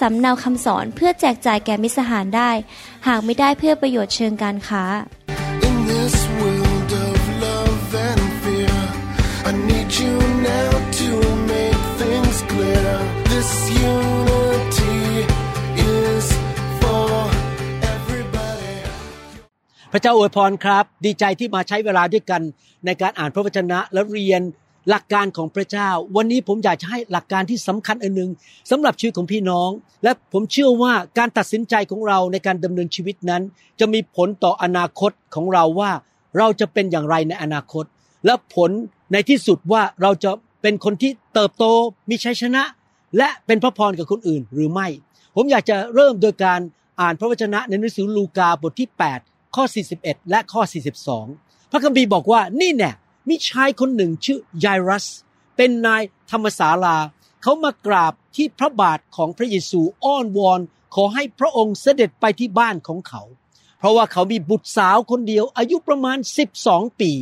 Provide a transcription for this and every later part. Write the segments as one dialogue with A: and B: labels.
A: สำเนาคำสอนเพื่อแจกจ่ายแก่มิตรสหายได้ หากไม่ได้เพื่อประโยชน์เชิงการค้า
B: In this world of love and fear, I need you now to make things clear. This unity is for everybody.
C: พระเจ้าอวยพรครับ ดีใจที่มาใช้เวลาด้วยกันในการอ่านพระวจนะและเรียน หลักการของพระเจ้า วันนี้ผมอยากจะให้หลักการที่สำคัญอันหนึ่งสำหรับชีวิตของพี่น้อง และผมเชื่อว่าการตัดสินใจของเราในการดำเนินชีวิตนั้น จะมีผลต่ออนาคตของเราว่าเราจะเป็นอย่างไรในอนาคต และผลในที่สุดว่าเราจะเป็นคนที่เติบโตมีชัยชนะ และเป็นพระพรกับคนอื่นหรือไม่ ผมอยากจะเริ่มโดยการอ่านพระวจนะในหนังสือลูกาบทที่ 8 ข้อ 41 และข้อ 42 พระคัมภีร์บอกว่านี่แน่ มีชายคนหนึ่งชื่อยายรัส เป็นนายธรรมศาลา เขามากราบที่พระบาทของพระเยซูอ้อนวอน ขอให้พระองค์เสด็จไปที่บ้านของเขา เพราะว่าเขามีบุตรสาวคนเดียว อายุประมาณ 12 ปี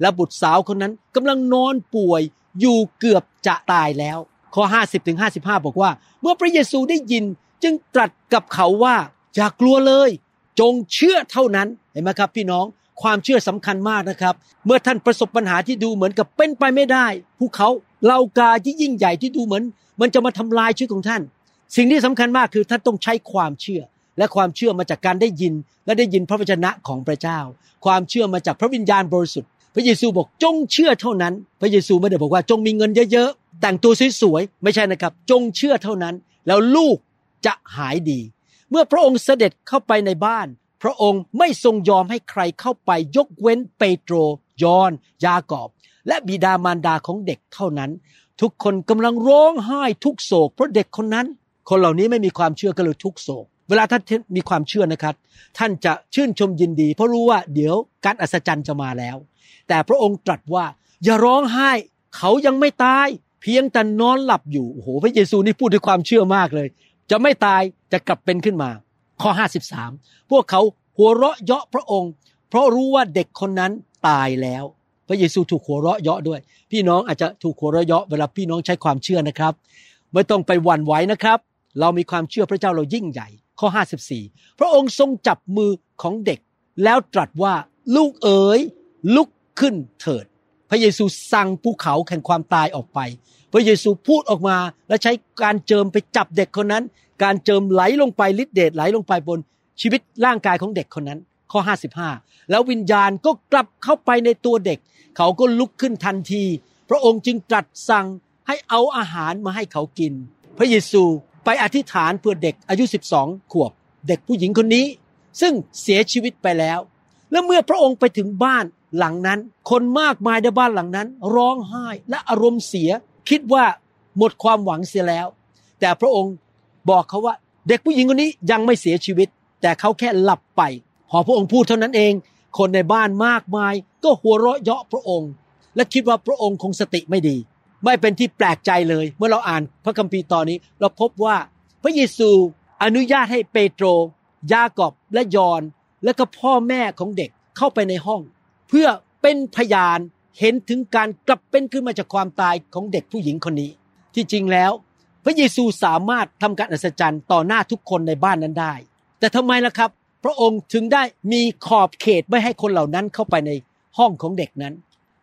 C: และบุตรสาวคนนั้นกำลังนอนป่วยอยู่เกือบจะตายแล้ว ข้อ 50ถึงบอกว่า เมื่อพระเยซูได้ยินจึงตรัสกับเขาว่าอย่ากลัวเลย จงเชื่อเท่านั้นเห็นไหมครับพี่น้อง ความเชื่อสำคัญมากนะครับ เมื่อท่านประสบปัญหาที่ดูเหมือนกับเป็นไปไม่ได้ภูเขาเลากาที่ยิ่งใหญ่ที่ดูเหมือน มันจะมาทำลายชีวิตของท่าน สิ่งที่สำคัญมากคือท่านต้องใช้ความเชื่อ และความเชื่อมาจากการได้ยิน และได้ยินพระวจนะของพระเจ้า ความเชื่อมาจากพระวิญญาณบริสุทธิ์ พระเยซูบอกจงเชื่อเท่านั้น พระเยซูไม่ได้บอกว่าจงมีเงินเยอะๆแต่งตัวสวยๆไม่ใช่นะครับ จงเชื่อเท่านั้น แล้วลูกจะหายดี เมื่อพระองค์เสด็จเข้าไปในบ้าน พระองค์ไม่ทรงยอมให้ใครเข้าไปยกเว้นเปโตร ยอน ยากอบ และบิดามารดาของเด็กเท่านั้น ทุกคนกำลังร้องไห้ทุกโศก เพราะเด็กคนนั้น คนเหล่านี้ไม่มีความเชื่อก็เลยทุกโศก เวลาท่านมีความเชื่อนะครับ ท่านจะชื่นชมยินดี เพราะรู้ว่าเดี๋ยวการอัศจรรย์จะมาแล้ว แต่พระองค์ตรัสว่าอย่าร้องไห้ เขายังไม่ตาย เพียงแต่นอนหลับอยู่โอ้โหพระเยซูนี่พูดด้วยความเชื่อมากเลย จะไม่ตายจะกลับเป็นขึ้นมา ข้อ 53 พวกเขาหัวเราะเยาะพระองค์ เพราะรู้ว่าเด็กคนนั้นตายแล้ว พระเยซูถูกหัวเราะเยาะด้วย พี่น้องอาจจะถูกหัวเราะเยาะเวลาพี่น้องใช้ความเชื่อนะครับ ไม่ต้องไปหวั่นไหวนะครับ เรามีความเชื่อพระเจ้าเรายิ่งใหญ่ ข้อ 54 พระองค์ทรงจับมือของเด็ก แล้วตรัสว่าลูกเอ๋ยลุกขึ้นเถิด พระเยซูสั่งภูเขาแห่งความตายออกไป พระเยซูพูดออกมาและใช้การเจิมไปจับเด็กคนนั้น การเจิมไหลลงไปฤทธิเดชไหลลงไปบนชีวิตร่างกายของเด็กคนนั้น ข้อ 55 แล้ววิญญาณก็กลับเข้าไปในตัวเด็ก เขาก็ลุกขึ้นทันที พระองค์จึงตรัสสั่งให้เอาอาหารมาให้เขากิน พระเยซูไปอธิษฐานเพื่อเด็กอายุ 12 ขวบ เด็กผู้หญิงคนนี้ ซึ่งเสียชีวิตไปแล้ว และเมื่อพระองค์ไปถึงบ้านหลังนั้น คนมากมายในบ้านหลังนั้น ร้องไห้และอารมณ์เสีย คิดว่าหมดความหวังเสียแล้ว แต่พระองค์ บอกเขาว่าเด็กผู้หญิงคนนี้ยังไม่เสียชีวิต แต่เขาแค่หลับไป พอพระองค์พูดเท่านั้นเอง คนในบ้านมากมาย ก็หัวเราะเยาะพระองค์ และคิดว่าพระองค์คงสติไม่ดี ไม่เป็นที่แปลกใจเลย เมื่อเราอ่านพระคัมภีร์ตอนนี้ เราพบว่าพระเยซูอนุญาตให้เปโตร ยากอบและยอน และก็พ่อแม่ของเด็กเข้าไปในห้อง เพื่อเป็นพยานเห็นถึงการกลับเป็นขึ้นมาจากความตายของเด็กผู้หญิงคนนี้ ที่จริงแล้ว พระเยซูสามารถทำการอัศจรรย์ต่อหน้าทุกคนในบ้านนั้นได้ แต่ทำไมล่ะครับ พระองค์ถึงได้มีขอบเขตไม่ให้คนเหล่านั้นเข้าไปในห้องของเด็กนั้น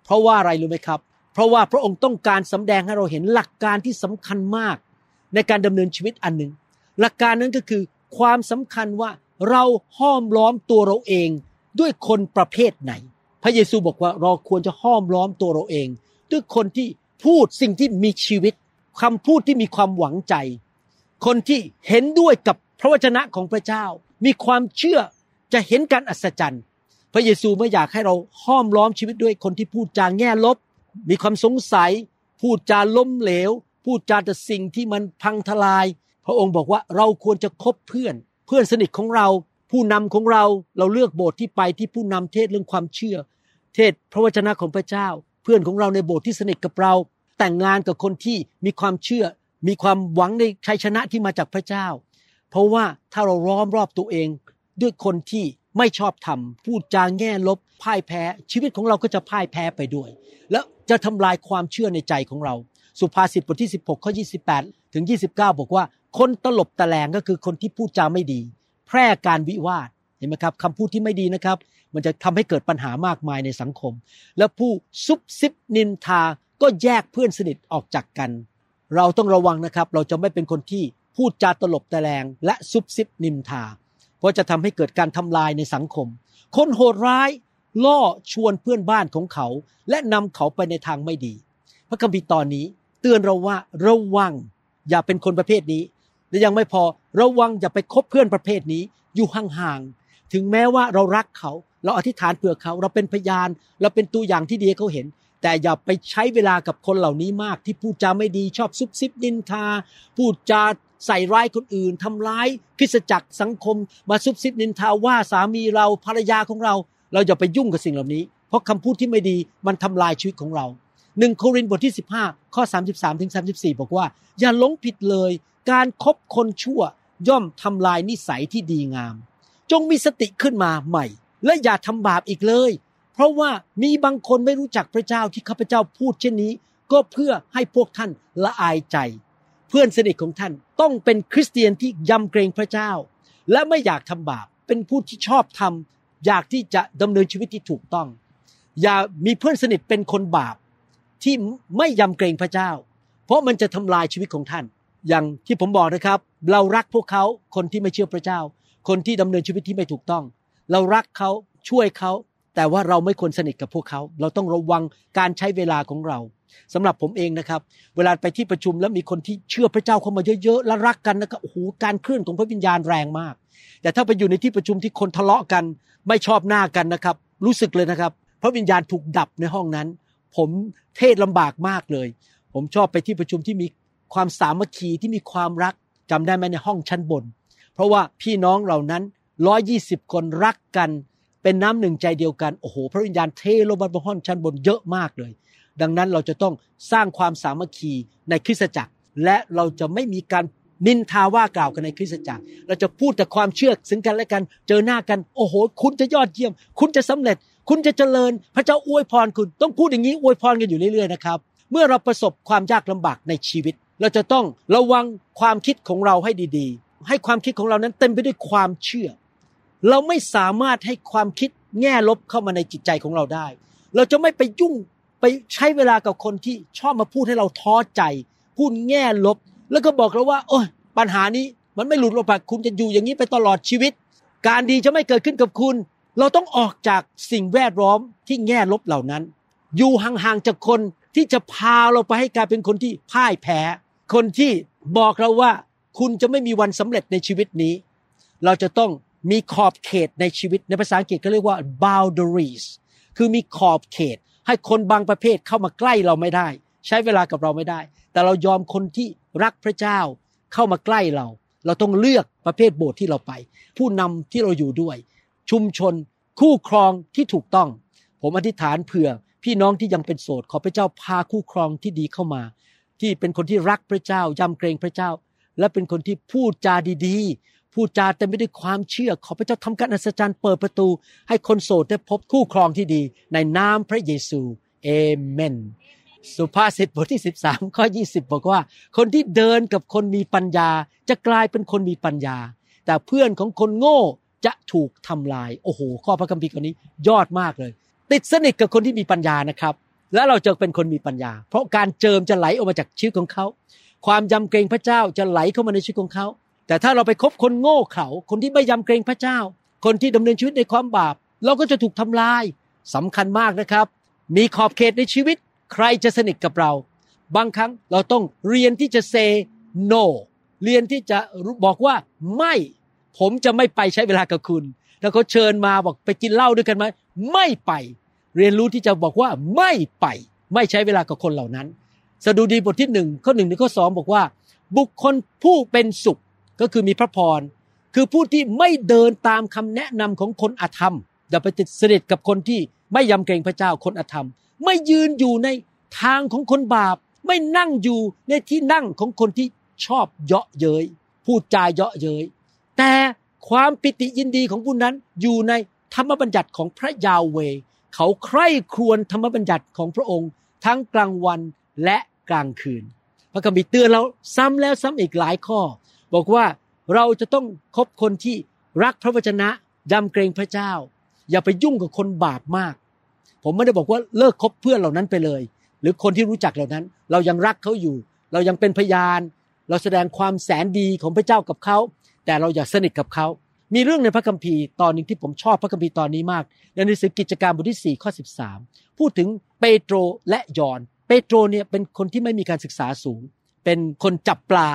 C: เพราะว่าอะไรรู้ไหมครับ เพราะว่าพระองค์ต้องการสำแดงให้เราเห็นหลักการที่สำคัญมาก ในการดำเนินชีวิตอันหนึ่งหลักการนั้นก็คือความสำคัญว่าเราห้อมล้อมตัวเราเองด้วยคนประเภทไหน พระเยซูบอกว่าเราควรจะห้อมล้อมตัวเราเอง ด้วยคนที่พูดสิ่งที่มีชีวิต คำพูดที่มีความหวังใจ คนที่เห็นด้วยกับพระวจนะของพระเจ้า มีความเชื่อจะเห็นการอัศจรรย์ พระเยซูไม่อยากให้เราห้อมล้อมชีวิตด้วยคนที่พูดจาแง่ลบ มีความสงสัย พูดจาล้มเหลว พูดจาแต่สิ่งที่มันพังทลาย พระองค์บอกว่าเราควรจะคบเพื่อน เพื่อนสนิทของเรา ผู้นำของเราเราเลือกโบสถ์ที่ไปที่ผู้นำเทศเรื่องความเชื่อ เทศพระวจนะของพระเจ้า เพื่อนของเราในโบสถ์ที่สนิทกับเรา แต่งงานกับคนที่มีความเชื่อ มีความหวังในชัยชนะที่มาจากพระเจ้า เพราะว่าถ้าเราล้อมรอบตัวเอง ด้วยคนที่ไม่ชอบธรรมพูดจาแง่ลบพ่ายแพ้ ชีวิตของเราก็จะพ่ายแพ้ไปด้วย แล้วจะทำลายความเชื่อในใจของเรา สุภาษิตบทที่ 16ข้อ28 ถึง 29 บอกว่า คนตลบตะแลงก็คือคนที่พูดจาไม่ดี แพร่การวิวาทเห็นไหมครับคำพูดที่ไม่ดีนะครับ มันจะทำให้เกิดปัญหามากมายในสังคม แล้วผู้ซุบซิบนินทา ก็แยกเพื่อนสนิทออกจากกัน เราต้องระวังนะครับ เราจะไม่เป็นคนที่พูดจาตลบตะแลงและซุบซิบนินทา เพราะจะทำให้เกิดการทำลายในสังคม คนโหดร้ายล่อชวนเพื่อนบ้านของเขา และนำเขาไปในทางไม่ดี พระคัมภีร์ตอนนี้เตือนเราว่าระวังอย่าเป็นคนประเภทนี้และยังไม่พอระวังอย่าไปคบเพื่อนประเภทนี้อยู่ห่างๆถึงแม้ว่าเรารักเขา เราอธิษฐานเผื่อเขา เราเป็นพยาน เราเป็นตัวอย่างที่ดีให้เขาเห็น แต่อย่าไปใช้เวลากับคนเหล่านี้มากที่พูดจาไม่ดีชอบซุบซิบนินทา พูดจาใส่ร้ายคนอื่นทำร้ายคริสจักรสังคม มาซุบซิบนินทาว่าสามีเราภรรยาของเรา เราอย่าไปยุ่งกับสิ่งเหล่านี้ เพราะคำพูดที่ไม่ดีมันทำลายชีวิตของเราหนึ่งโครินธ์บทที่ 15 ข้อ 33ถึง34 บอกว่า อย่าหลงผิดเลย การครบคนชั่วย่อมทำลายนิสัยที่ดีงาม จงมีสติขึ้นมาใหม่ และอย่าทำบาปอีกเลย เพราะว่ามีบางคนไม่รู้จักพระเจ้าที่ข้าพเจ้าพูดเช่นนี้ ก็เพื่อให้พวกท่านละอายใจ เพื่อนสนิทของท่านต้องเป็นคริสเตียนที่ยำเกรงพระเจ้า และไม่อยากทำบาปเป็นผู้ที่ชอบทำอยากที่จะดำเนินชีวิตที่ถูกต้อง อย่ามีเพื่อนสนิทเป็นคนบาปที่ไม่ยำเกรงพระเจ้า เพราะมันจะทำลายชีวิตของท่าน อย่างที่ผมบอกนะครับ เรารักพวกเขาคนที่ไม่เชื่อพระเจ้า คนที่ดำเนินชีวิตที่ไม่ถูกต้อง เรารักเขาช่วยเขา แต่ว่าเราไม่ควรสนิทกับพวกเขา เราต้องระวังการใช้เวลาของเราสำหรับผมเองนะครับ เวลาไปที่ประชุมแล้วมีคนที่เชื่อพระเจ้าเข้ามาเยอะๆและรักกันนะครับโอ้โหการเคลื่อนของพระวิญญาณแรงมาก แต่ถ้าไปอยู่ในที่ประชุมที่คนทะเลาะกัน ไม่ชอบหน้ากันนะครับ รู้สึกเลยนะครับ พระวิญญาณถูกดับในห้องนั้น ผมเทศลำบากมากเลย ผมชอบไปที่ประชุมที่มีความสามัคคีที่มีความรักจำได้ไหมในห้องชั้นบน เพราะว่าพี่น้องเหล่านั้นร้อยี่สิบคนรักกัน เป็นน้ำหนึ่งใจเดียวกันโอ้โหพระวิญญาณเทลงมาบนห้องชั้นบนเยอะมากเลย ดังนั้นเราจะต้องสร้างความสามัคคีในคริสตจักร และเราจะไม่มีการนินทาว่ากล่าวกันในคริสตจักร เราจะพูดแต่ความเชื่อซึ่งกันและกัน เจอหน้ากัน โอ้โห คุณจะยอดเยี่ยม คุณจะสำเร็จ คุณจะเจริญ พระเจ้าอวยพรคุณ ต้องพูดอย่างนี้อวยพรกันอยู่เรื่อยๆนะครับ เมื่อเราประสบความยากลำบากในชีวิต เราจะต้องระวังความคิดของเราให้ดีๆ ให้ความคิดของเรานั้นเต็มไปด้วยความเชื่อ เราไม่สามารถให้ความคิดแง่ลบเข้ามาในจิตใจของเราได้ เราจะไม่ไปยุ่งไปใช้เวลากับคนที่ชอบมาพูดให้เราท้อใจ พูดแง่ลบ แล้วก็บอกเราว่า โอ้ยปัญหานี้มันไม่หลุดออกไปคุณจะอยู่อย่างนี้ไปตลอดชีวิต การดีจะไม่เกิดขึ้นกับคุณ เราต้องออกจากสิ่งแวดล้อมที่แง่ลบเหล่านั้น อยู่ห่างๆจากคนที่จะพาเราไปให้กลายเป็นคนที่พ่ายแพ้ คนที่บอกเราว่าคุณจะไม่มีวันสำเร็จในชีวิตนี้ เราจะต้อง มีขอบเขตในชีวิตในภาษาอังกฤษเขาเรียกว่า boundaries คือมีขอบเขต ให้คนบางประเภทเข้ามาใกล้เราไม่ได้ ใช้เวลากับเราไม่ได้ แต่เรายอมคนที่รักพระเจ้าเข้ามาใกล้เรา เราต้องเลือกประเภทโบสถ์ที่เราไป ผู้นำที่เราอยู่ด้วย ชุมชน คู่ครองที่ถูกต้อง ผมอธิษฐานเผื่อ พี่น้องที่ยังเป็นโสดขอพระเจ้าพาคู่ครองที่ดีเข้ามา ที่เป็นคนที่รักพระเจ้ายำเกรงพระเจ้า และเป็นคนที่พูดจาดีๆ พูดจาเต็มไปด้วยความเชื่อ ขอพระเจ้าทำการอัศจรรย์เปิดประตู ให้คนโสดได้พบคู่ครองที่ดี ในนามพระเยซูเอเมนสุภาษิตบทที่ 13ข้อ20 บอกว่า คนที่เดินกับคนมีปัญญา จะกลายเป็นคนมีปัญญา แต่เพื่อนของคนโง่จะถูกทำลาย โอ้โห ข้อพระคัมภีร์คนนี้ยอดมากเลย ติดสนิทกับคนที่มีปัญญานะครับ แล้วเราจะเป็นคนมีปัญญา เพราะการเจิมจะไหลออกมาจากชีวิตของเขา ความยำเกรงพระเจ้าจะไหลเข้ามาในชีวิตของเขา แต่ถ้าเราไปคบคนโง่เขลาคนที่ไม่ยำเกรงพระเจ้า คนที่ดำเนินชีวิตในความบาป เราก็จะถูกทำลายสำคัญมากนะครับ มีขอบเขตในชีวิต ใครจะสนิทกับเรา บางครั้งเราต้องเรียนที่จะ say no เรียนที่จะบอกว่าไม่ ผมจะไม่ไปใช้เวลากับคุณถ้าเขาเชิญมาบอกไปกินเหล้าด้วยกันไหมไม่ไป เรียนรู้ที่จะบอกว่าไม่ไป ไม่ใช้เวลากับคนเหล่านั้น สดุดีบทที่หนึ่งข้อหนึ่งถึงข้อสองบอกว่า บุคคลผู้เป็นสุข ก็คือมีพระพร คือผู้ที่ไม่เดินตามคำแนะนำของคนอธรรมอย่าไปติดสนิทกับคนที่ไม่ยำเกรงพระเจ้าคนอธรรม ไม่ยืนอยู่ในทางของคนบาป ไม่นั่งอยู่ในที่นั่งของคนที่ชอบเยาะเย้ยพูดจาเยาะเย้ยแต่ความปิติยินดีของผู้นั้นอยู่ในธรรมบัญญัติของพระยาวเว เขาใคร่ครวญธรรมบัญญัติของพระองค์ ทั้งกลางวันและกลางคืน พระคัมภีร์เตือนเราซ้ำแล้วซ้ำอีกหลายข้อ บอกว่าเราจะต้องคบคนที่รักพระวจนะยำเกรงพระเจ้า อย่าไปยุ่งกับคนบาปมาก ผมไม่ได้บอกว่าเลิกคบเพื่อนเหล่านั้นไปเลย หรือคนที่รู้จักเหล่านั้น เรายังรักเขาอยู่ เรายังเป็นพยาน เราแสดงความแสนดีของพระเจ้ากับเขา แต่เราอย่าสนิทกับเขามีเรื่องในพระคัมภีร์ตอนหนึ่งที่ผมชอบพระคัมภีร์ตอนนี้มาก ในหนังสือกิจการบทที่4ข้อ13 พูดถึงเปโตรและยอน เปโตรเนี่ยเป็นคนที่ไม่มีการศึกษาสูง เป็นคนจับปลา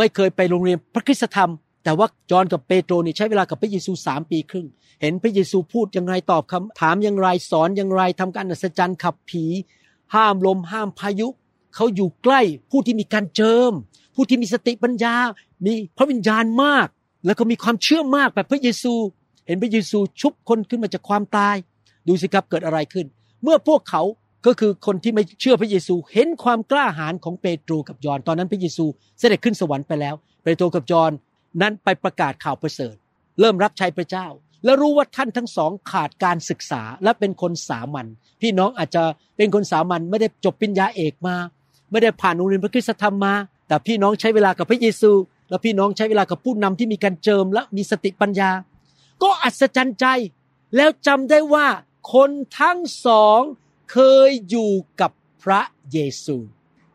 C: ไม่เคยไปโรงเรียนพระคุณธรรม แต่ว่ายอห์นกับเปโตรนี่ใช้เวลากับพระเยซูสามปีครึ่ง เห็นพระเยซูพูดอย่างไรตอบคำถามอย่างไรสอนอย่างไรทำการอัศจรรย์ขับผี ห้ามลมห้ามพายุ เขาอยู่ใกล้ผู้ที่มีการเจิม ผู้ที่มีสติปัญญา มีพระวิญญาณมาก แล้วก็มีความเชื่อมากแบบพระเยซู เห็นพระเยซูชุบคนขึ้นมาจากความตาย ดูสิครับเกิดอะไรขึ้น เมื่อพวกเขา ก็คือคนที่ไม่เชื่อพระเยซู เห็นความกล้าหาญของเปโตรกับยอน ตอนนั้นพระเยซูเสด็จขึ้นสวรรค์ไปแล้ว เปโตรกับยอนนั้นไปประกาศข่าวประเสริฐ เริ่มรับใช้พระเจ้า แล้วรู้ว่าท่านทั้งสองขาดการศึกษาและเป็นคนสามัญพี่น้องอาจจะเป็นคนสามัญไม่ได้จบปริญญาเอกมา ไม่ได้ผ่านโรงเรียนพระคุณธรรมมา แต่พี่น้องใช้เวลากับพระเยซู และพี่น้องใช้เวลากับผู้นำที่มีการเจิมและมีสติปัญญา ก็อัศจรรย์ใจ แล้วจำได้ว่าคนทั้งสอง เคยอยู่กับพระเยซู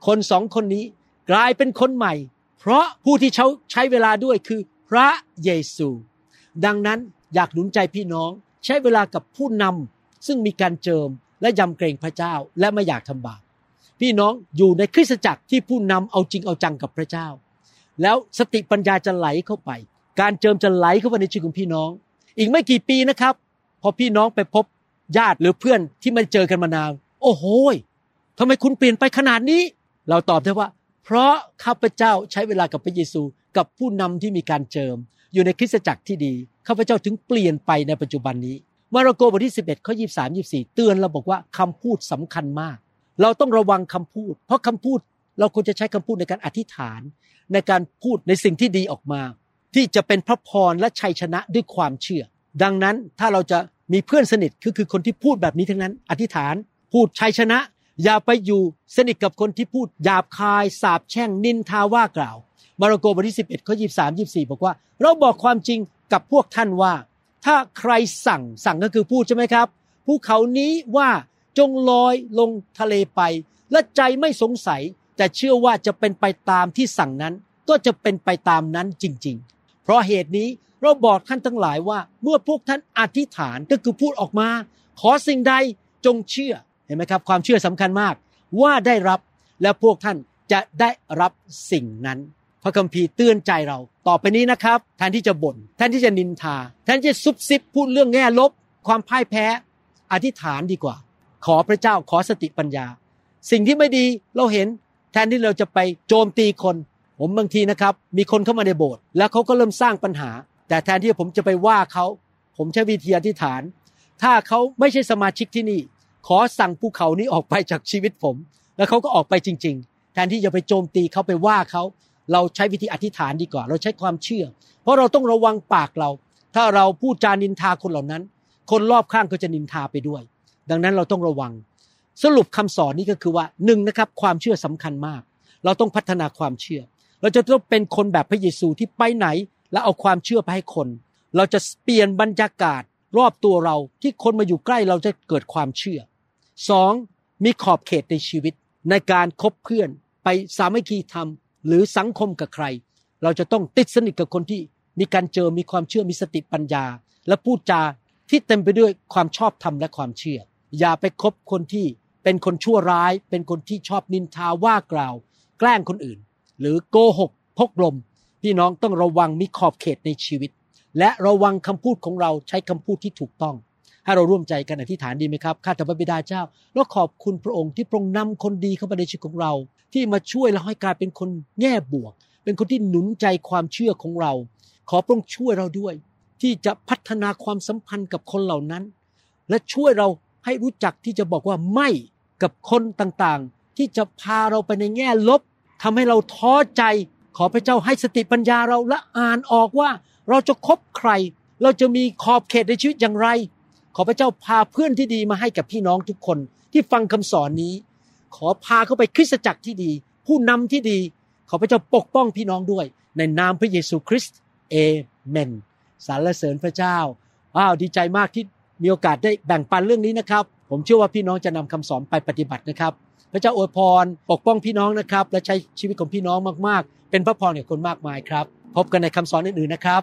C: คนสองคนนี้กลายเป็นคนใหม่ เพราะผู้ที่เขาใช้เวลาด้วยคือพระเยซู ดังนั้นอยากหนุนใจพี่น้อง ใช้เวลากับผู้นำซึ่งมีการเจิมและยำเกรงพระเจ้าและไม่อยากทำบาปพี่น้องอยู่ในคริสตจักรที่ผู้นำเอาจริงเอาจังกับพระเจ้า แล้วสติปัญญาจะไหลเข้าไป การเจิมจะไหลเข้าไปในชีวิตของพี่น้อง อีกไม่กี่ปีนะครับ พอพี่น้องไปพบ ญาติหรือเพื่อนที่ไม่เจอกันมานาน โอ้โหทำไมคุณเปลี่ยนไปขนาดนี้ เราตอบได้ว่า เพราะข้าพเจ้าใช้เวลากับพระเยซูกับผู้นำที่มีการเจิม อยู่ในคริสตจักรที่ดีข้าพเจ้าถึงเปลี่ยนไปในปัจจุบันนี้มาระโกบทที่ 11ข้อ23 24 เตือนเราบอกว่าคำพูดสำคัญมาก เราต้องระวังคำพูด เพราะคำพูดเราควรจะใช้คำพูดในการอธิษฐาน ในการพูดในสิ่งที่ดีออกมา ที่จะเป็นพระพรและชัยชนะด้วยความเชื่อ ดังนั้นถ้าเราจะ มีเพื่อนสนิทคือคือคนที่พูดแบบนี้ทั้งนั้น อธิษฐานพูดชัยชนะ อย่าไปอยู่สนิทกับคนที่พูดหยาบคาย สาบแช่งนินทาว่ากล่าว มาระโกบทที่11ข้อ23 24บอกว่า เราบอกความจริงกับพวกท่านว่า ถ้าใครสั่งสั่งก็คือพูดใช่ไหมครับภูเขานี้ว่าจงลอยลงทะเลไป และใจไม่สงสัย แต่เชื่อว่าจะเป็นไปตามที่สั่งนั้น ก็จะเป็นไปตามนั้นจริง ๆ เพราะเหตุนี้เราบอกท่านทั้งหลายว่าเมื่อพวกท่านอธิษฐานก็คือพูดออกมา ขอสิ่งใดจงเชื่อเห็นไหมครับ ความเชื่อสำคัญมากว่าได้รับและพวกท่านจะได้รับสิ่งนั้น พระคัมภีร์เตือนใจเราต่อไปนี้นะครับแทนที่จะบน่นแทนที่จะนินทาแทนที่จะซุบซิบพูดเรื่องแง่ลบ ความพ่ายแพ้ อธิษฐานดีกว่า ขอพระเจ้าขอสติปัญญา สิ่งที่ไม่ดีเราเห็นแทนที่เราจะไปโจมตีคน ผมบางทีนะครับ มีคนเข้ามาในโบสถ์แล้วเขาก็เริ่มสร้างปัญหา แต่แทนที่ผมจะไปว่าเขาผมใช้วิธีอธิษฐาน ถ้าเขาไม่ใช่สมาชิกที่นี่ ขอสั่งภูเขานี้ออกไปจากชีวิตผม แล้วเขาก็ออกไปจริง ๆ แทนที่จะไปโจมตีเขาไปว่าเขาเราใช้วิธีอธิษฐานดีกว่า เราใช้ความเชื่อ เพราะเราต้องระวังปากเรา ถ้าเราพูดจานินทาคนเหล่านั้น คนรอบข้างก็จะนินทาไปด้วย ดังนั้นเราต้องระวัง สรุปคำสอนนี้ก็คือว่าหนึ่งนะครับความเชื่อสำคัญมาก เราต้องพัฒนาความเชื่อ เราจะต้องเป็นคนแบบพระเยซูที่ไปไหน แล้วเอาความเชื่อไปให้คน เราจะเปลี่ยนบรรยากาศรอบตัวเราที่คนมาอยู่ใกล้เราจะเกิดความเชื่อสองมีขอบเขตในชีวิตในการคบเพื่อนไปสามัคคีธรรม หรือสังคมกับใคร เราจะต้องติดสนิทกับคนที่มีการเจอมีความเชื่อมีสติปัญญา และพูดจาที่เต็มไปด้วยความชอบธรรมและความเชื่อ อย่าไปคบคนที่เป็นคนชั่วร้าย เป็นคนที่ชอบนินทาว่ากล่าว แกล้งคนอื่น หรือโกหกพกลม พี่น้องต้องระวังมีขอบเขตในชีวิต และระวังคำพูดของเราใช้คำพูดที่ถูกต้องให้เราร่วมใจกันอธิษฐานดีไหมครับ ข้าแต่พระบิดาเจ้า แล้วขอบคุณพระองค์ที่ทรงนำคนดีเข้ามาในชีวิตของเรา ที่มาช่วยเราให้กลายเป็นคนแง่บวก เป็นคนที่หนุนใจความเชื่อของเรา ขอพระองค์ช่วยเราด้วย ที่จะพัฒนาความสัมพันธ์กับคนเหล่านั้น และช่วยเราให้รู้จักที่จะบอกว่าไม่กับคนต่างๆ ที่จะพาเราไปในแง่ลบทำให้เราท้อใจ ขอพระเจ้าให้สติปัญญาเราและอ่านออกว่าเราจะคบใคร เราจะมีขอบเขตในชีวิตอย่างไร ขอพระเจ้าพาเพื่อนที่ดีมาให้กับพี่น้องทุกคนที่ฟังคำสอนนี้ ขอพาเขาไปคริสตจักรที่ดี ผู้นำที่ดี ขอพระเจ้าปกป้องพี่น้องด้วย ในนามพระเยซูคริสต์เอเมนสรรเสริญพระเจ้าว้าวดีใจมากที่มีโอกาสได้แบ่งปันเรื่องนี้นะครับ ผมเชื่อว่าพี่น้องจะนำคำสอนไปปฏิบัตินะครับ พระเจ้าอวยพรปกป้องพี่น้องนะครับ และใช้ชีวิตของพี่น้องมากๆ เป็นพระพรแก่คนมากมายครับ พบกันในคำสอนอื่นๆนะครับ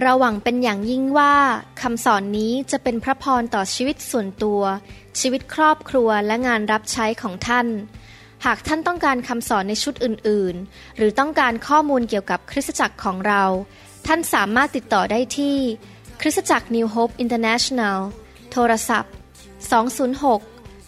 A: เราหวังเป็นอย่างยิ่งว่าคำสอนนี้จะเป็นพระพรต่อชีวิตส่วนตัว ชีวิตครอบครัวและงานรับใช้ของท่าน หากท่านต้องการคำสอนในชุดอื่นๆ หรือต้องการข้อมูลเกี่ยวกับคริสตจักรของเรา ท่านสามารถติดต่อได้ที่ คริสตจักร New Hope International โทรศัพท์ 206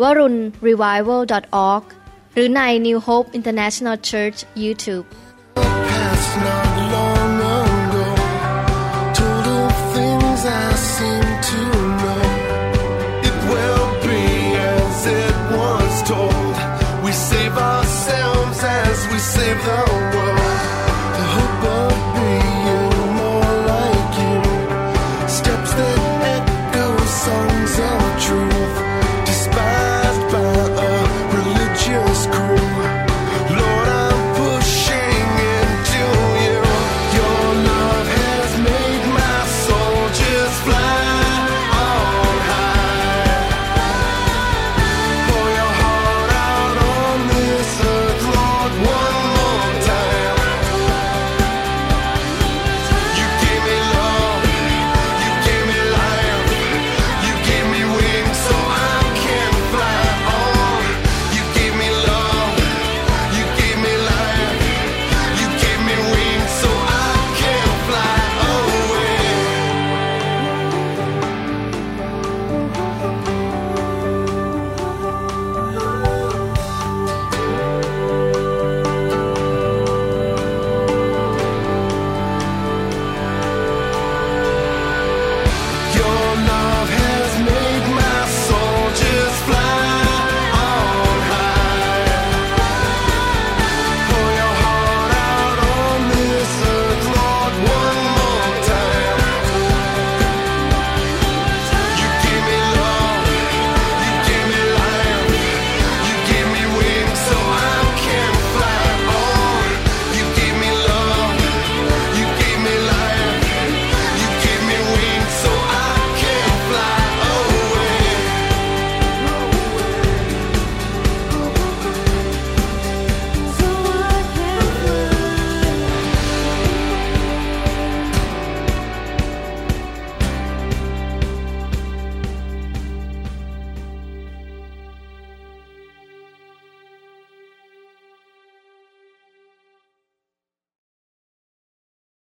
A: www.warunrevival.org หรือใน New Hope International Church YouTube